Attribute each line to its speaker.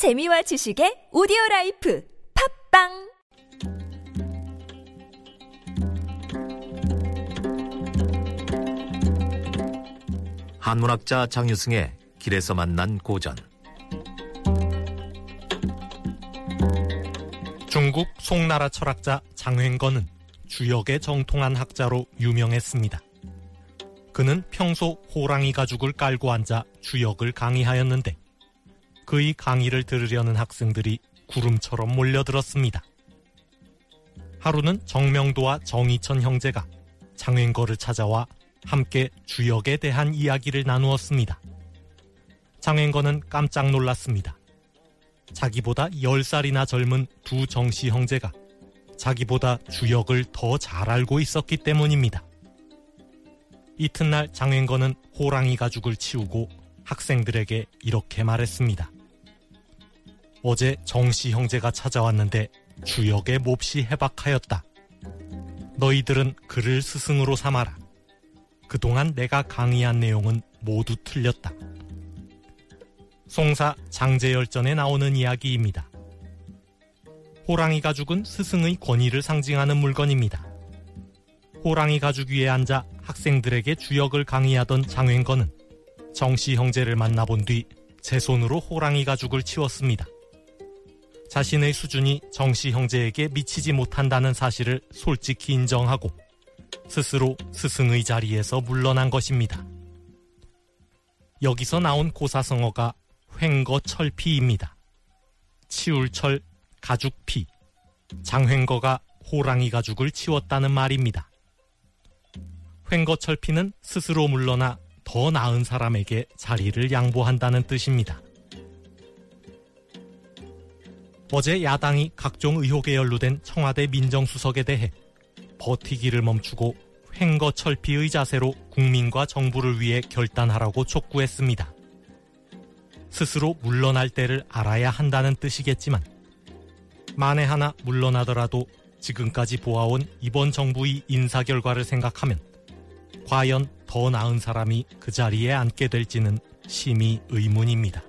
Speaker 1: 재미와 지식의 오디오 라이프 팟빵
Speaker 2: 한문학자 장유승의 길에서 만난 고전
Speaker 3: 중국 송나라 철학자 장횡건은 주역에 정통한 학자로 유명했습니다. 그는 평소 호랑이 가죽을 깔고 앉아 주역을 강의하였는데 그의 강의를 들으려는 학생들이 구름처럼 몰려들었습니다. 하루는 정명도와 정희천 형제가 장횡거를 찾아와 함께 주역에 대한 이야기를 나누었습니다. 장횡거는 깜짝 놀랐습니다. 자기보다 10살이나 젊은 두 정씨 형제가 자기보다 주역을 더 잘 알고 있었기 때문입니다. 이튿날 장횡거는 호랑이 가죽을 치우고 학생들에게 이렇게 말했습니다. 어제 정씨 형제가 찾아왔는데 주역에 몹시 해박하였다. 너희들은 그를 스승으로 삼아라. 그동안 내가 강의한 내용은 모두 틀렸다. 송사 장제열전에 나오는 이야기입니다. 호랑이 가죽은 스승의 권위를 상징하는 물건입니다. 호랑이 가죽 위에 앉아 학생들에게 주역을 강의하던 장횡건은 정씨 형제를 만나본 뒤 제 손으로 호랑이 가죽을 치웠습니다. 자신의 수준이 정씨 형제에게 미치지 못한다는 사실을 솔직히 인정하고 스스로 스승의 자리에서 물러난 것입니다. 여기서 나온 고사성어가 횡거철피입니다. 치울철 가죽피, 장횡거가 호랑이 가죽을 치웠다는 말입니다. 횡거철피는 스스로 물러나 더 나은 사람에게 자리를 양보한다는 뜻입니다. 어제 야당이 각종 의혹에 연루된 청와대 민정수석에 대해 버티기를 멈추고 횡거 철피의 자세로 국민과 정부를 위해 결단하라고 촉구했습니다. 스스로 물러날 때를 알아야 한다는 뜻이겠지만 만에 하나 물러나더라도 지금까지 보아온 이번 정부의 인사 결과를 생각하면 과연 더 나은 사람이 그 자리에 앉게 될지는 심히 의문입니다.